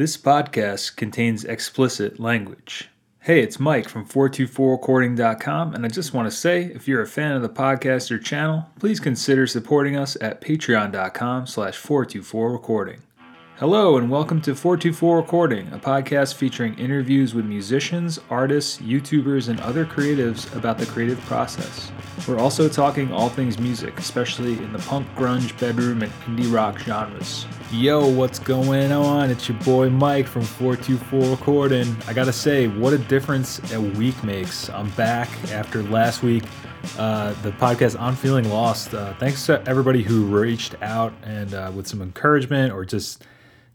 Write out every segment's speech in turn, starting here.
This podcast contains explicit language. Hey, it's Mike from 424recording.com, and I just want to say if you're a fan of the podcast or channel, please consider supporting us at patreon.com slash 424recording. Hello, and welcome to 424 Recording, a podcast featuring interviews with musicians, artists, YouTubers, and other creatives about the creative process. We're also talking all things music, especially in the punk, grunge, bedroom, and indie rock genres. Yo, what's going on? It's your boy Mike from 424 Recording. I gotta say, what a difference a week makes. I'm back after last week. Uh, the podcast I'm Feeling Lost. Uh, thanks to everybody who reached out and uh, with some encouragement or just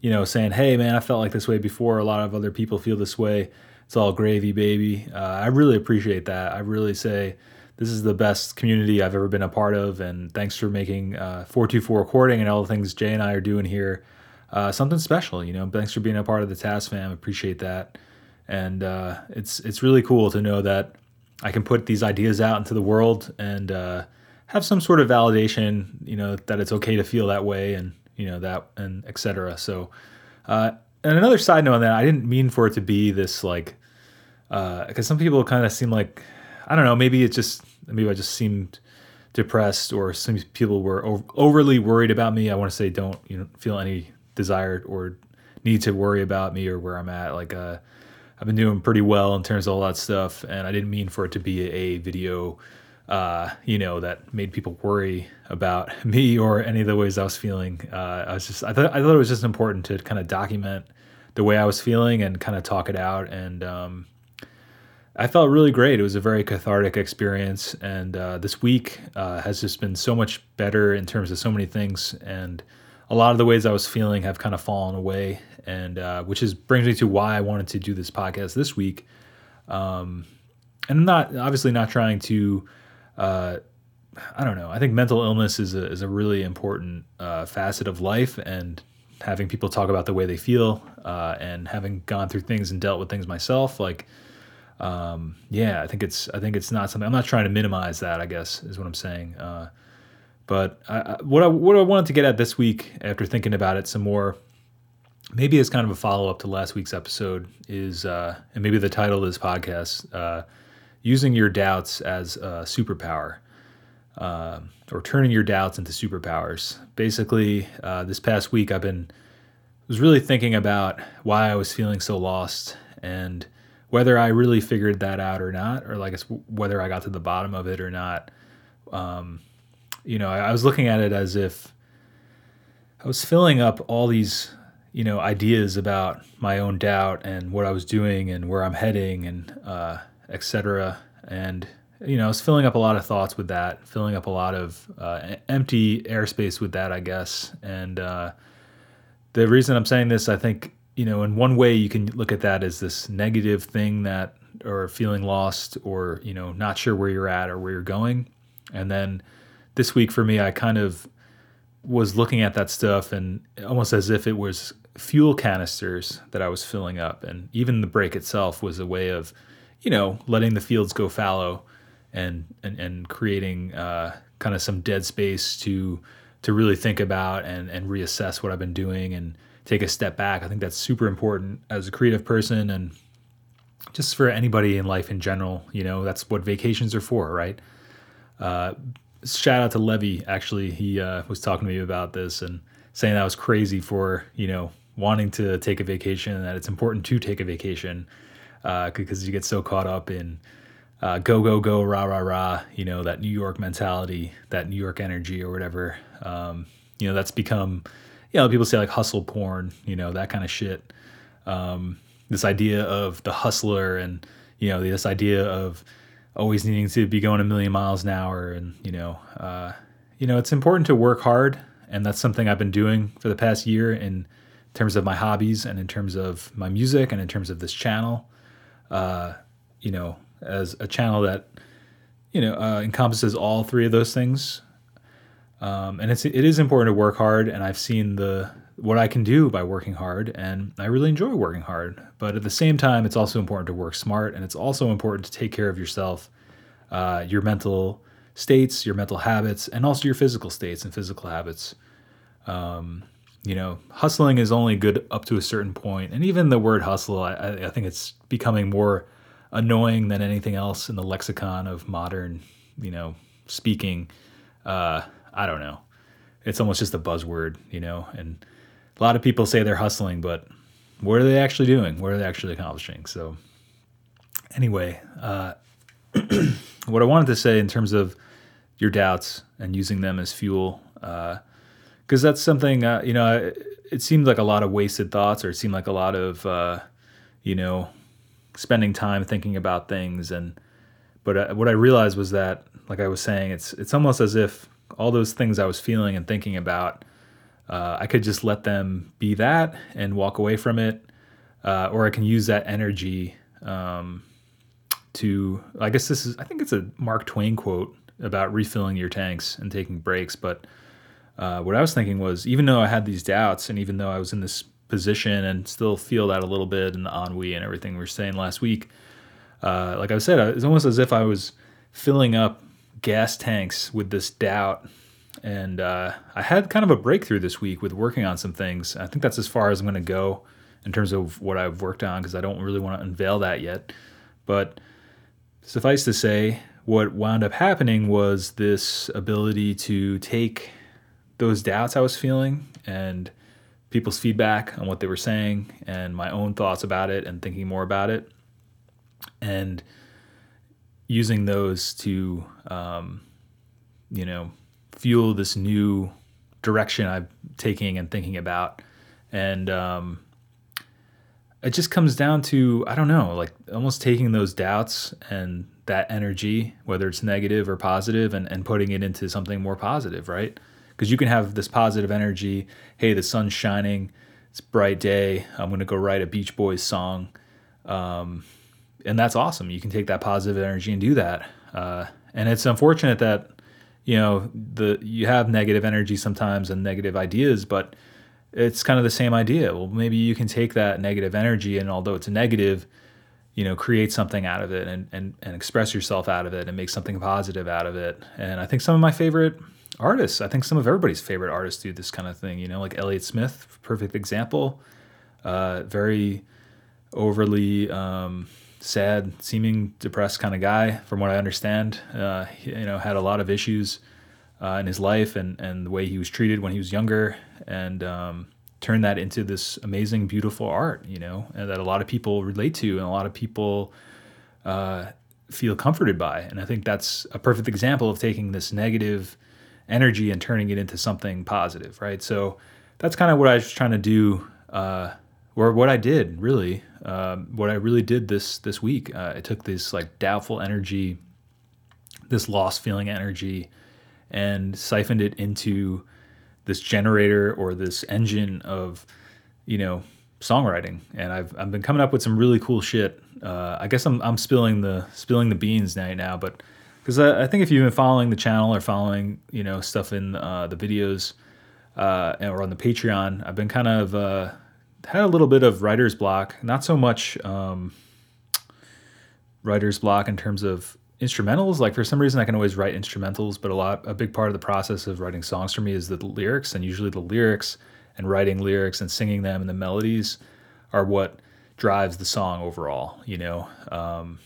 you know, saying, "Hey, man, I felt like this way before. A lot of other people feel this way. It's all gravy, baby." Uh, I really appreciate that. I really say this is the best community I've ever been a part of, and thanks for making uh, 424 recording and all the things Jay and I are doing here uh, something special. You know, thanks for being a part of the Task fam. Appreciate that, and uh, it's it's really cool to know that I can put these ideas out into the world and uh, have some sort of validation. You know, that it's okay to feel that way and you know that and etc. So, uh, and another side note on that, I didn't mean for it to be this like, because uh, some people kind of seem like, I don't know, maybe it just maybe I just seemed depressed, or some people were overly worried about me. I want to say don't you know feel any desire or need to worry about me or where I'm at. Like, uh, I've been doing pretty well in terms of all that stuff, and I didn't mean for it to be a video uh, you know, that made people worry about me or any of the ways I was feeling. Uh, I was just, I thought, I thought it was just important to kind of document the way I was feeling and kind of talk it out. And um, I felt really great. It was a very cathartic experience. And uh, this week uh, has just been so much better in terms of so many things. And a lot of the ways I was feeling have kind of fallen away. And uh, which is brings me to why I wanted to do this podcast this week. Um, and I'm not obviously not trying to uh, I don't know. I think mental illness is a is a really important uh, facet of life, and having people talk about the way they feel, uh, and having gone through things and dealt with things myself, like, um, yeah, I think it's I think it's not something. I'm not trying to minimize that. I guess is what I'm saying. Uh, but I, what I what I wanted to get at this week, after thinking about it some more, maybe as kind of a follow up to last week's episode, is uh, and maybe the title of this podcast uh, using your doubts as a superpower uh, or turning your doubts into superpowers. Basically, uh, this past week I've been was really thinking about why I was feeling so lost and whether I really figured that out or not, or like whether I got to the bottom of it or not. Um, you know, I, I was looking at it as if I was filling up all these you know ideas about my own doubt and what I was doing and where I'm heading and uh, etc. And you know, I was filling up a lot of thoughts with that, filling up a lot of uh, empty airspace with that, I guess. And uh, the reason I'm saying this, I think, you know, in one way you can look at that as this negative thing that, or feeling lost, or you know, not sure where you're at or where you're going. And then this week for me, I kind of was looking at that stuff and almost as if it was fuel canisters that I was filling up, and even the break itself was a way of you know, letting the fields go fallow and and, and creating uh, kind of some dead space to to really think about and and reassess what I've been doing and take a step back. I think that's super important as a creative person and just for anybody in life in general. You know, that's what vacations are for, right? Uh, shout out to Levy. Actually, he uh, was talking to me about this and saying that was crazy for you know wanting to take a vacation and that it's important to take a vacation because uh, you get so caught up in uh, go go go rah rah rah you know that new york mentality that new york energy or whatever. Um, you know that's become you know people say like hustle porn you know that kind of shit. Um, this idea of the hustler and you know this idea of always needing to be going a million miles an hour and you know uh, you know it's important to work hard and that's something i've been doing for the past year in terms of my hobbies and in terms of my music and in terms of this channel uh, you know, as a channel that you know uh, encompasses all three of those things. Um, and it's it is important to work hard, and I've seen the what I can do by working hard, and I really enjoy working hard. But at the same time, it's also important to work smart, and it's also important to take care of yourself, uh, your mental states, your mental habits, and also your physical states and physical habits. Um, you know, hustling is only good up to a certain point, and even the word hustle, I, I think it's becoming more annoying than anything else in the lexicon of modern, you know, speaking. Uh, I don't know. It's almost just a buzzword, you know, and a lot of people say they're hustling, but what are they actually doing? What are they actually accomplishing? So, anyway, uh, what I wanted to say in terms of your doubts and using them as fuel, because that's something uh, you know. It, it, seemed like a lot of wasted thoughts, or it seemed like a lot of uh, you know spending time thinking about things. And but uh, what I realized was that, like I was saying, it's it's almost as if all those things I was feeling and thinking about, uh, I could just let them be that and walk away from it, uh, or I can use that energy. Um, to I guess this is I think it's a Mark Twain quote about refilling your tanks and taking breaks. But uh, what I was thinking was even though I had these doubts and even though I was in this position and still feel that a little bit in the ennui and everything we were saying last week, uh, like I said, it's almost as if I was filling up gas tanks with this doubt. And uh, I had kind of a breakthrough this week with working on some things. I think that's as far as I'm going to go in terms of what I've worked on because I don't really want to unveil that yet. But Suffice to say, what wound up happening was this ability to take those doubts I was feeling and people's feedback on what they were saying and my own thoughts about it and thinking more about it and using those to um, you know fuel this new direction I'm taking and thinking about and um, it just comes down to I don't know, like almost taking those doubts and that energy, whether it's negative or positive, and, and putting it into something more positive, right? Because you can have this positive energy. Hey, the sun's shining. It's bright day. I'm gonna go write a Beach Boys song, um, and that's awesome. You can take that positive energy and do that. Uh, and it's unfortunate that you know the you have negative energy sometimes and negative ideas, but it's kind of the same idea. Well, maybe you can take that negative energy and although it's negative, you know, create something out of it and, and, and express yourself out of it and make something positive out of it. And I think some of my favorite artists, I think some of everybody's favorite artists do this kind of thing, you know, like Elliott Smith, perfect example. Uh, very overly um, sad, seeming depressed kind of guy, from what I understand. Uh, he, you know, had a lot of issues uh, in his life and, and the way he was treated when he was younger and um, turn that into this amazing, beautiful art, you know, that a lot of people relate to and a lot of people uh, feel comforted by. And I think that's a perfect example of taking this negative energy and turning it into something positive, right? So that's kind of what I was trying to do, uh, or what I did really. Um, what I really did this this week, uh, I took this like doubtful energy, this lost feeling energy, and siphoned it into this generator or this engine of you know songwriting and I've, I've been coming up with some really cool shit uh, i guess I'm, I'm spilling the spilling the beans right now but because I, I, think if you've been following the channel or following you know stuff in uh, the videos uh, or on the patreon i've been kind of uh, had a little bit of writer's block. Not so much um, writer's block in terms of instrumentals. Like for some reason i can always write instrumentals but a lot a big part of the process of writing songs for me is the lyrics and usually the lyrics and writing lyrics and singing them and the melodies are what drives the song overall you know? Um,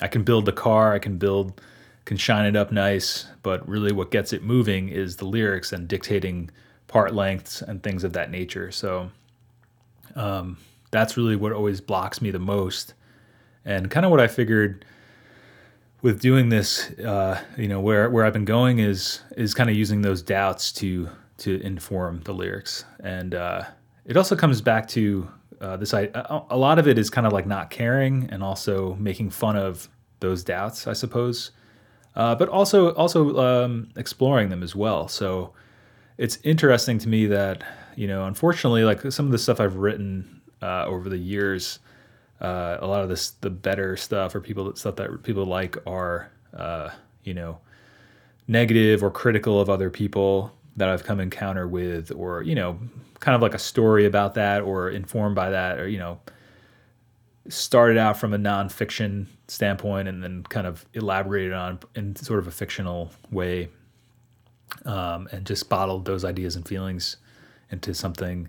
i can build the car i can build can shine it up nice but really what gets it moving is the lyrics and dictating part lengths and things of that nature. So um, that's really what always blocks me the most. And kind of what i figured with doing this, uh, you know, where where I've been going is is kind of using those doubts to to inform the lyrics, and uh, it also comes back to uh, this. I a lot of it is kind of like not caring and also making fun of those doubts, I suppose, uh, but also also um, exploring them as well. So it's interesting to me that you know, unfortunately, like some of the stuff I've written uh, over the years uh, a lot of this the better stuff or people that stuff that people like are uh, you know negative or critical of other people that I've come encounter with or you know kind of like a story about that or informed by that or you know started out from a nonfiction standpoint and then kind of elaborated on in sort of a fictional way um, and just bottled those ideas and feelings into something,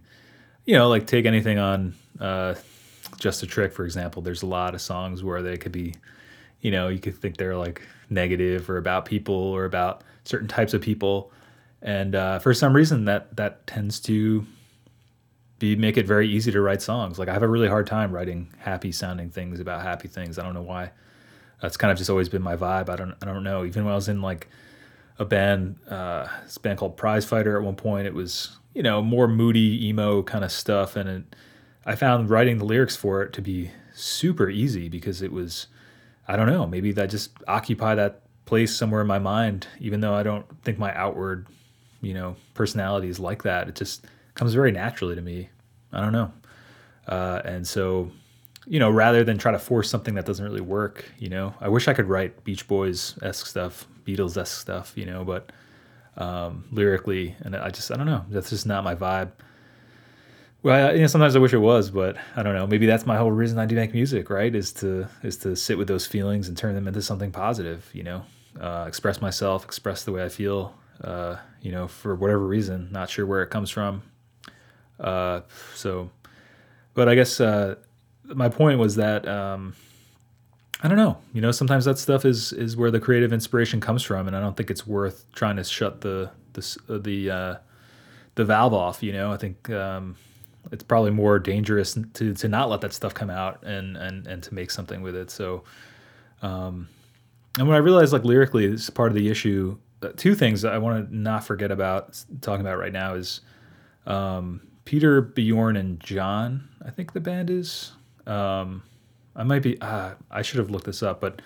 you know, like take anything on uh, Just a Trick, for example. There's a lot of songs where they could be, you know, you could think they're like negative or about people or about certain types of people. And uh, for some reason, that that tends to be make it very easy to write songs. Like I have a really hard time writing happy sounding things about happy things. I don't know why. That's kind of just always been my vibe. I don't I don't know. Even when I was in like a band, uh, this band called Prize Fighter at one point, it was you know more moody emo kind of stuff, and it, I found writing the lyrics for it to be super easy because it was I don't know maybe that just occupy that place somewhere in my mind, even though I don't think my outward you know personality is like that. It just comes very naturally to me. I don't know, uh, and so you know, rather than try to force something that doesn't really work, you know, I wish I could write Beach Boys esque stuff, Beatles esque stuff, you know, but um, lyrically, and I just, I don't know, that's just not my vibe. Well, you know, sometimes I wish it was, but I don't know. Maybe that's my whole reason I do make music, right? Is to is to sit with those feelings and turn them into something positive, you know, uh, express myself, express the way I feel, uh, you know, for whatever reason. Not sure where it comes from. Uh, so, but I guess uh, my point was that um, I don't know. You know, sometimes that stuff is is where the creative inspiration comes from, and I don't think it's worth trying to shut the the uh, the uh, the valve off. You know, I think um, it's probably more dangerous to to not let that stuff come out and and and to make something with it. So, um, and when I realized like lyrically, this is part of the issue. Uh, two things I want to not forget about talking about right now is um, Peter Bjorn and John. I think the band is um, I might be. Uh, I should have looked this up, but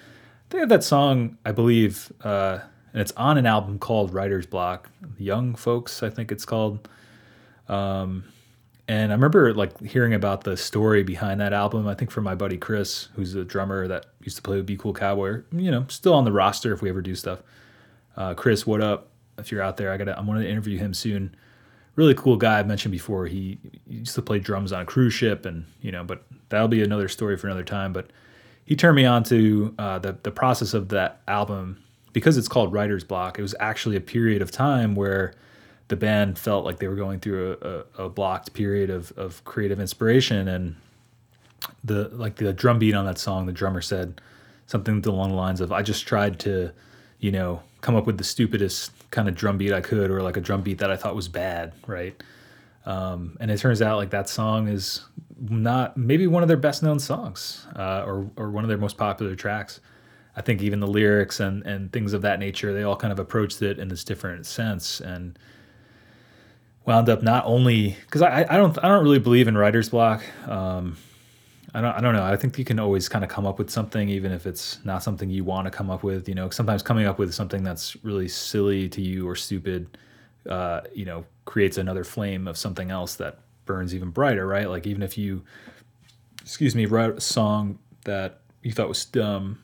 they have that song, I believe, uh, and it's on an album called Writer's Block. Young Folks, I think it's called. Um, and I remember like hearing about the story behind that album. I think from my buddy Chris, who's a drummer that used to play with Be Cool Cowboy. You know, still on the roster if we ever do stuff. Uh, Chris, what up? If you're out there, I gotta. I'm gonna interview him soon really cool guy. I've mentioned before. He, he, used to play drums on a cruise ship, and you know, but that'll be another story for another time. But he turned me on to uh, the the process of that album because it's called Writer's Block. It was actually a period of time where the band felt like they were going through a, a, a blocked period of of creative inspiration, and the like the drum beat on that song. The drummer said something along the lines of, "I just tried to." you know, come up with the stupidest kind of drum beat I could, or like a drum beat that I thought was bad, right? Um, and it turns out like that song is not maybe one of their best known songs, uh, or or one of their most popular tracks. I think even the lyrics and and things of that nature, they all kind of approached it in this different sense and wound up not only because I, I don't I don't really believe in writer's block. Um, I don't, I don't know. I think you can always kind of come up with something, even if it's not something you want to come up with. You know, sometimes coming up with something that's really silly to you or stupid, uh, you know, creates another flame of something else that burns even brighter, right? Like even if you, excuse me, wrote a song that you thought was dumb,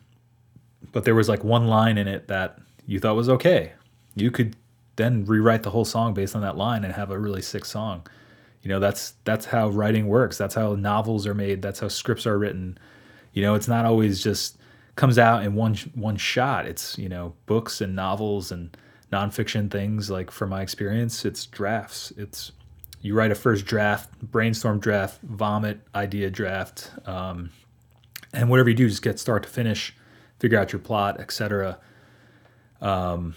but there was like one line in it that you thought was okay, you could then rewrite the whole song based on that line and have a really sick song you know that's that's how writing works. That's how novels are made. That's how scripts are written. You know it's not always just comes out in one one shot. It's you know books and novels and nonfiction things. Like from my experience it's drafts. It's you write a first draft brainstorm draft vomit idea draft um, and whatever you do just get start to finish figure out your plot etc um,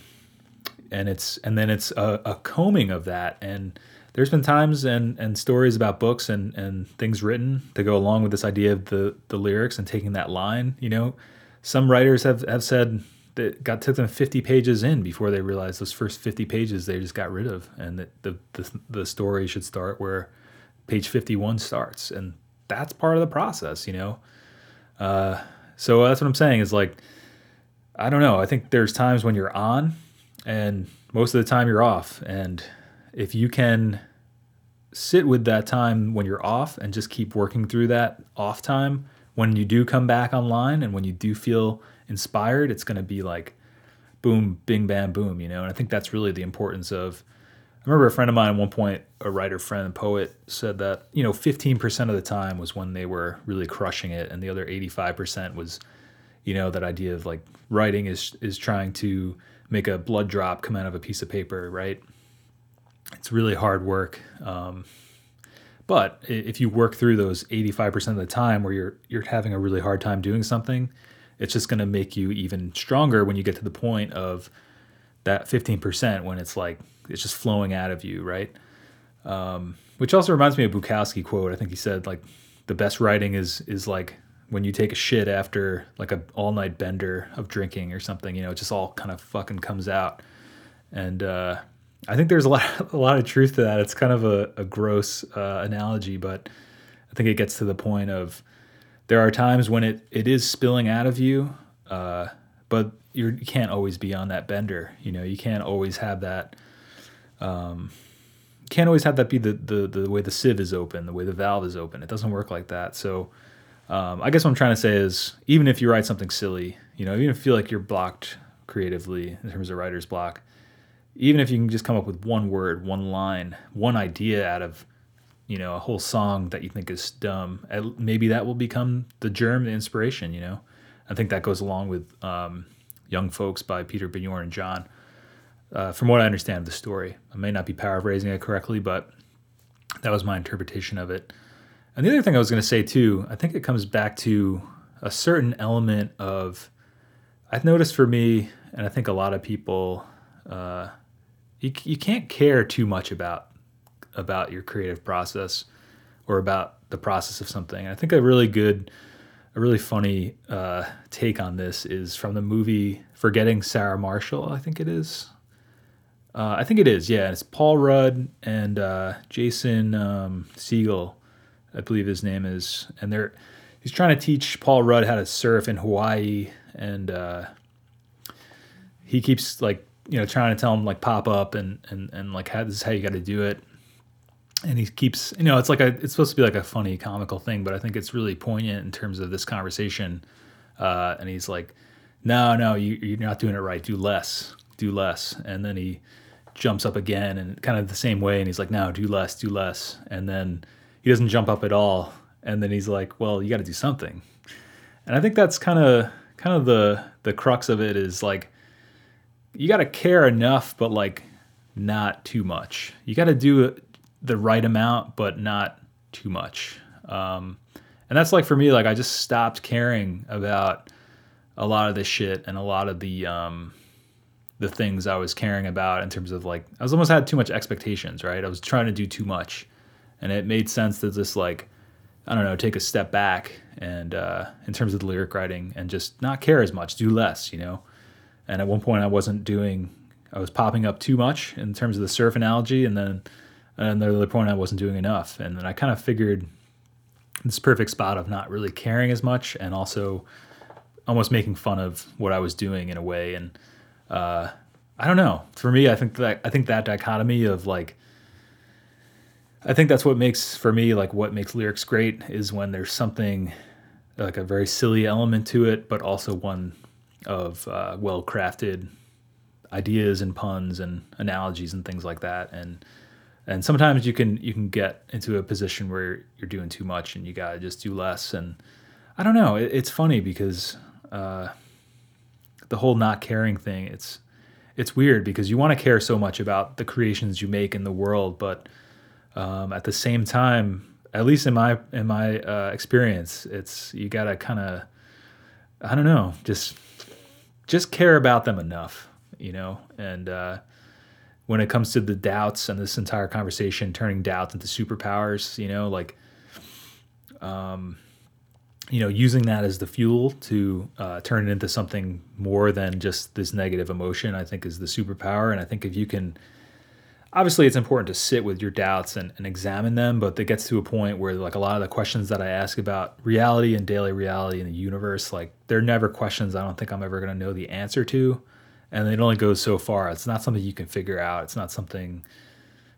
and it's and then it's a, a combing of that. And there's been times and and stories about books and and things written to go along with this idea of the the lyrics and taking that line. You know, some writers have have said that got took them 50 pages in before they realized those first 50 pages they just got rid of, and that the the, the story should start where page 51 starts, and that's part of the process. You know, uh, so that's what I'm saying is like. I don't know. I think there's times when you're on and most of the time you're off. And if you can sit with that time when you're off and just keep working through that off time, when you do come back online and when you do feel inspired, it's going to be like boom, bing, bam, boom, you know? And I think that's really the importance of. I remember a friend of mine at one point, a writer friend, poet, said that, you know, 15% of the time was when they were really crushing it, and the other 85% was, you know, that idea of like writing is is trying to make a blood drop come out of a piece of paper, right? It's really hard work. Um, but if you work through those 85% of the time where you're you're having a really hard time doing something, it's just going to make you even stronger when you get to the point of that 15% when it's like it's just flowing out of you, right? Um, which also reminds me of Bukowski quote. I think he said like the best writing is is like when you take a shit after like a all night bender of drinking or something. You know, it just all kind of fucking comes out. And uh, I think there's a lot a lot of truth to that. It's kind of a, a gross uh, analogy, but I think it gets to the point of there are times when it, it is spilling out of you, uh, but you're, you can't always be on that bender. You know, you can't always have that. Um, can't always have that be the, the the way the sieve is open, the way the valve is open. It doesn't work like that. So, um, I guess what I'm trying to say is, even if you write something silly, you know, even if you feel like you're blocked creatively in terms of writer's block, even if you can just come up with one word, one line, one idea out of you know a whole song that you think is dumb, maybe that will become the germ, the inspiration. You know, I think that goes along with um, "Young Folks" by Peter Bjorn and John. Uh, from what I understand of the story, I may not be paraphrasing it correctly, but that was my interpretation of it. And the other thing I was going to say too, I think it comes back to a certain element of I've noticed for me, and I think a lot of people, uh, you, you can't care too much about about your creative process or about the process of something. I think a really good, a really funny uh, take on this is from the movie Forgetting Sarah Marshall. I think it is. Uh, I think it is. Yeah, it's Paul Rudd and uh, Jason um, Segel, I believe his name is, and they're he's trying to teach Paul Rudd how to surf in Hawaii, and uh, he keeps like you know trying to tell him like pop up and and and like how this is how you got to do it. And he keeps you know it's like a it's supposed to be like a funny comical thing but i think it's really poignant in terms of this conversation. Uh, and he's like no no you, you're not doing it right. Do less. Do less. And then he jumps up again and kind of the same way and he's like no do less do less. And then he doesn't jump up at all. And then he's like well you got to do something. And i think that's kind of kind of the the crux of it is like you got to care enough but like not too much you got to do the right amount, but not too much. Um, and that's like for me, like I just stopped caring about a lot of this shit and a lot of the um, the things I was caring about in terms of like I was almost had too much expectations, right? I was trying to do too much, and it made sense to just like I don't know, take a step back and uh, in terms of the lyric writing and just not care as much, do less, you know. And at one point, I wasn't doing, I was popping up too much in terms of the surf analogy, and then and the other point I wasn't doing enough. And then I kind of figured this perfect spot of not really caring as much and also almost making fun of what I was doing in a way. And uh, I don't know. For me, I think that I think that dichotomy of like I think that's what makes for me like what makes lyrics great is when there's something like a very silly element to it, but also one of uh, well crafted ideas and puns and analogies and things like that. And and sometimes you can you can get into a position where you're doing too much and you gotta just do less and i don't know it, it's funny because uh, the whole not caring thing it's it's weird because you want to care so much about the creations you make in the world but um, at the same time at least in my in my uh, experience it's you gotta kind of i don't know just just care about them enough you know? And uh, when it comes to the doubts and this entire conversation turning doubts into superpowers you know like um you know using that as the fuel to uh, turn it into something more than just this negative emotion i think is the superpower. And i think if you can obviously it's important to sit with your doubts and, and examine them but it gets to a point where like a lot of the questions that i ask about reality and daily reality in the universe like they're never questions i don't think i'm ever going to know the answer to and it only goes so far. It's not something you can figure out. It's not something,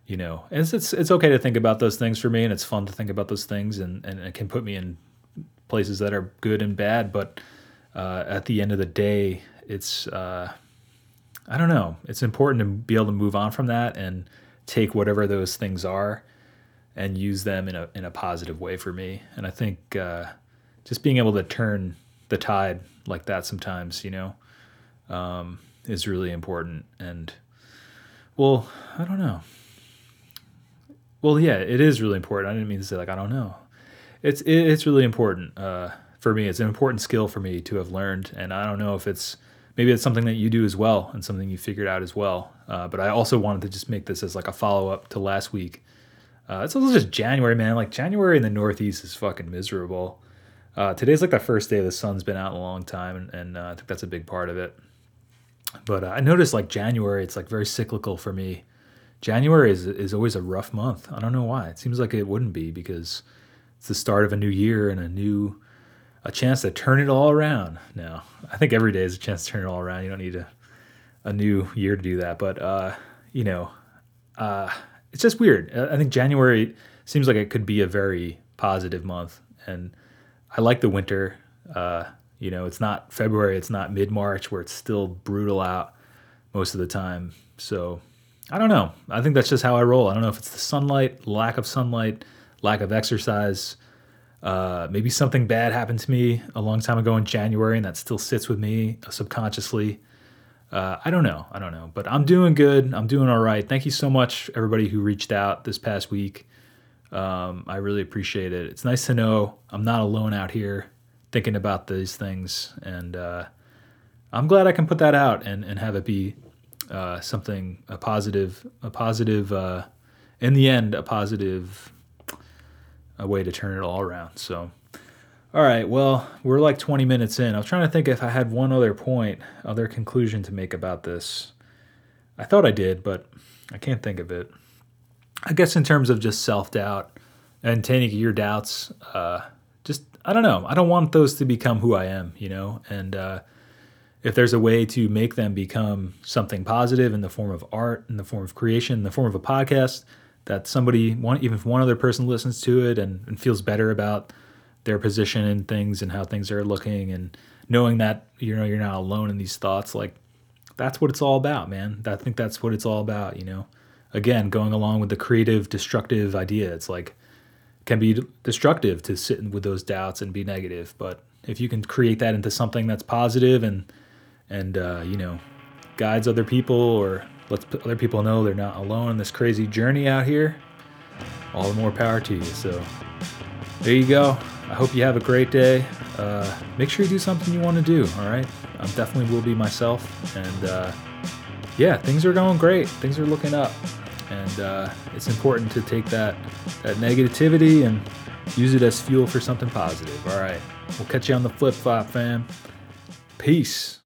you know. It's it's, it's okay to think about those things for me, and it's fun to think about those things, and and it can put me in places that are good and bad. But uh, at the end of the day, it's uh, I don't know. It's important to be able to move on from that and take whatever those things are and use them in a in a positive way for me. And I think uh, just being able to turn the tide like that sometimes, you know. Um, is really important. And well, I don't know. well, yeah, it is really important. I didn't mean to say like I don't know. It's it, it's really important uh, for me. It's an important skill for me to have learned, and I don't know if it's maybe it's something that you do as well and something you figured out as well. Uh, but I also wanted to just make this as like a follow up to last week. Uh, it's also just January, man. Like January in the Northeast is fucking miserable. Uh, today's like the first day the sun's been out in a long time, and, and uh, I think that's a big part of it. But uh, I noticed like January, it's like very cyclical for me. January is is always a rough month. I don't know why. It seems like it wouldn't be because it's the start of a new year and a new a chance to turn it all around. Now, I think every day is a chance to turn it all around. You don't need a a new year to do that, but uh, you know, uh, it's just weird. I think January seems like it could be a very positive month, and I like the winter. Uh, you know, it's not February, it's not mid March where it's still brutal out most of the time. So I don't know. I think that's just how I roll. I don't know if it's the sunlight, lack of sunlight, lack of exercise. Uh, maybe something bad happened to me a long time ago in January, and that still sits with me subconsciously. Uh, I don't know. I don't know. But I'm doing good. I'm doing all right. Thank you so much, everybody who reached out this past week. Um, I really appreciate it. It's nice to know I'm not alone out here thinking about these things. And uh, I'm glad I can put that out and, and have it be uh, something, a positive, a positive, uh, in the end, a positive a way to turn it all around. So, all right, well, we're like 20 minutes in. I was trying to think if I had one other point, other conclusion to make about this. I thought I did, but I can't think of it. I guess in terms of just self doubt and taking your doubts, uh, just I don't know. I don't want those to become who I am, you know. And uh, if there's a way to make them become something positive in the form of art, in the form of creation, in the form of a podcast, that somebody, one even if one other person listens to it and, and feels better about their position in things and how things are looking, and knowing that you know you're not alone in these thoughts, like that's what it's all about, man. I think that's what it's all about, you know again, going along with the creative, destructive idea, it's like can be destructive to sit with those doubts and be negative. But if you can create that into something that's positive and and uh, you know guides other people or lets other people know they're not alone in this crazy journey out here, all the more power to you. So there you go. I hope you have a great day. Uh, make sure you do something you want to do. All right. I definitely will be myself and. Uh, yeah, things are going great. Things are looking up, and uh, it's important to take that that negativity and use it as fuel for something positive. All right, we'll catch you on the flip flop, fam. Peace.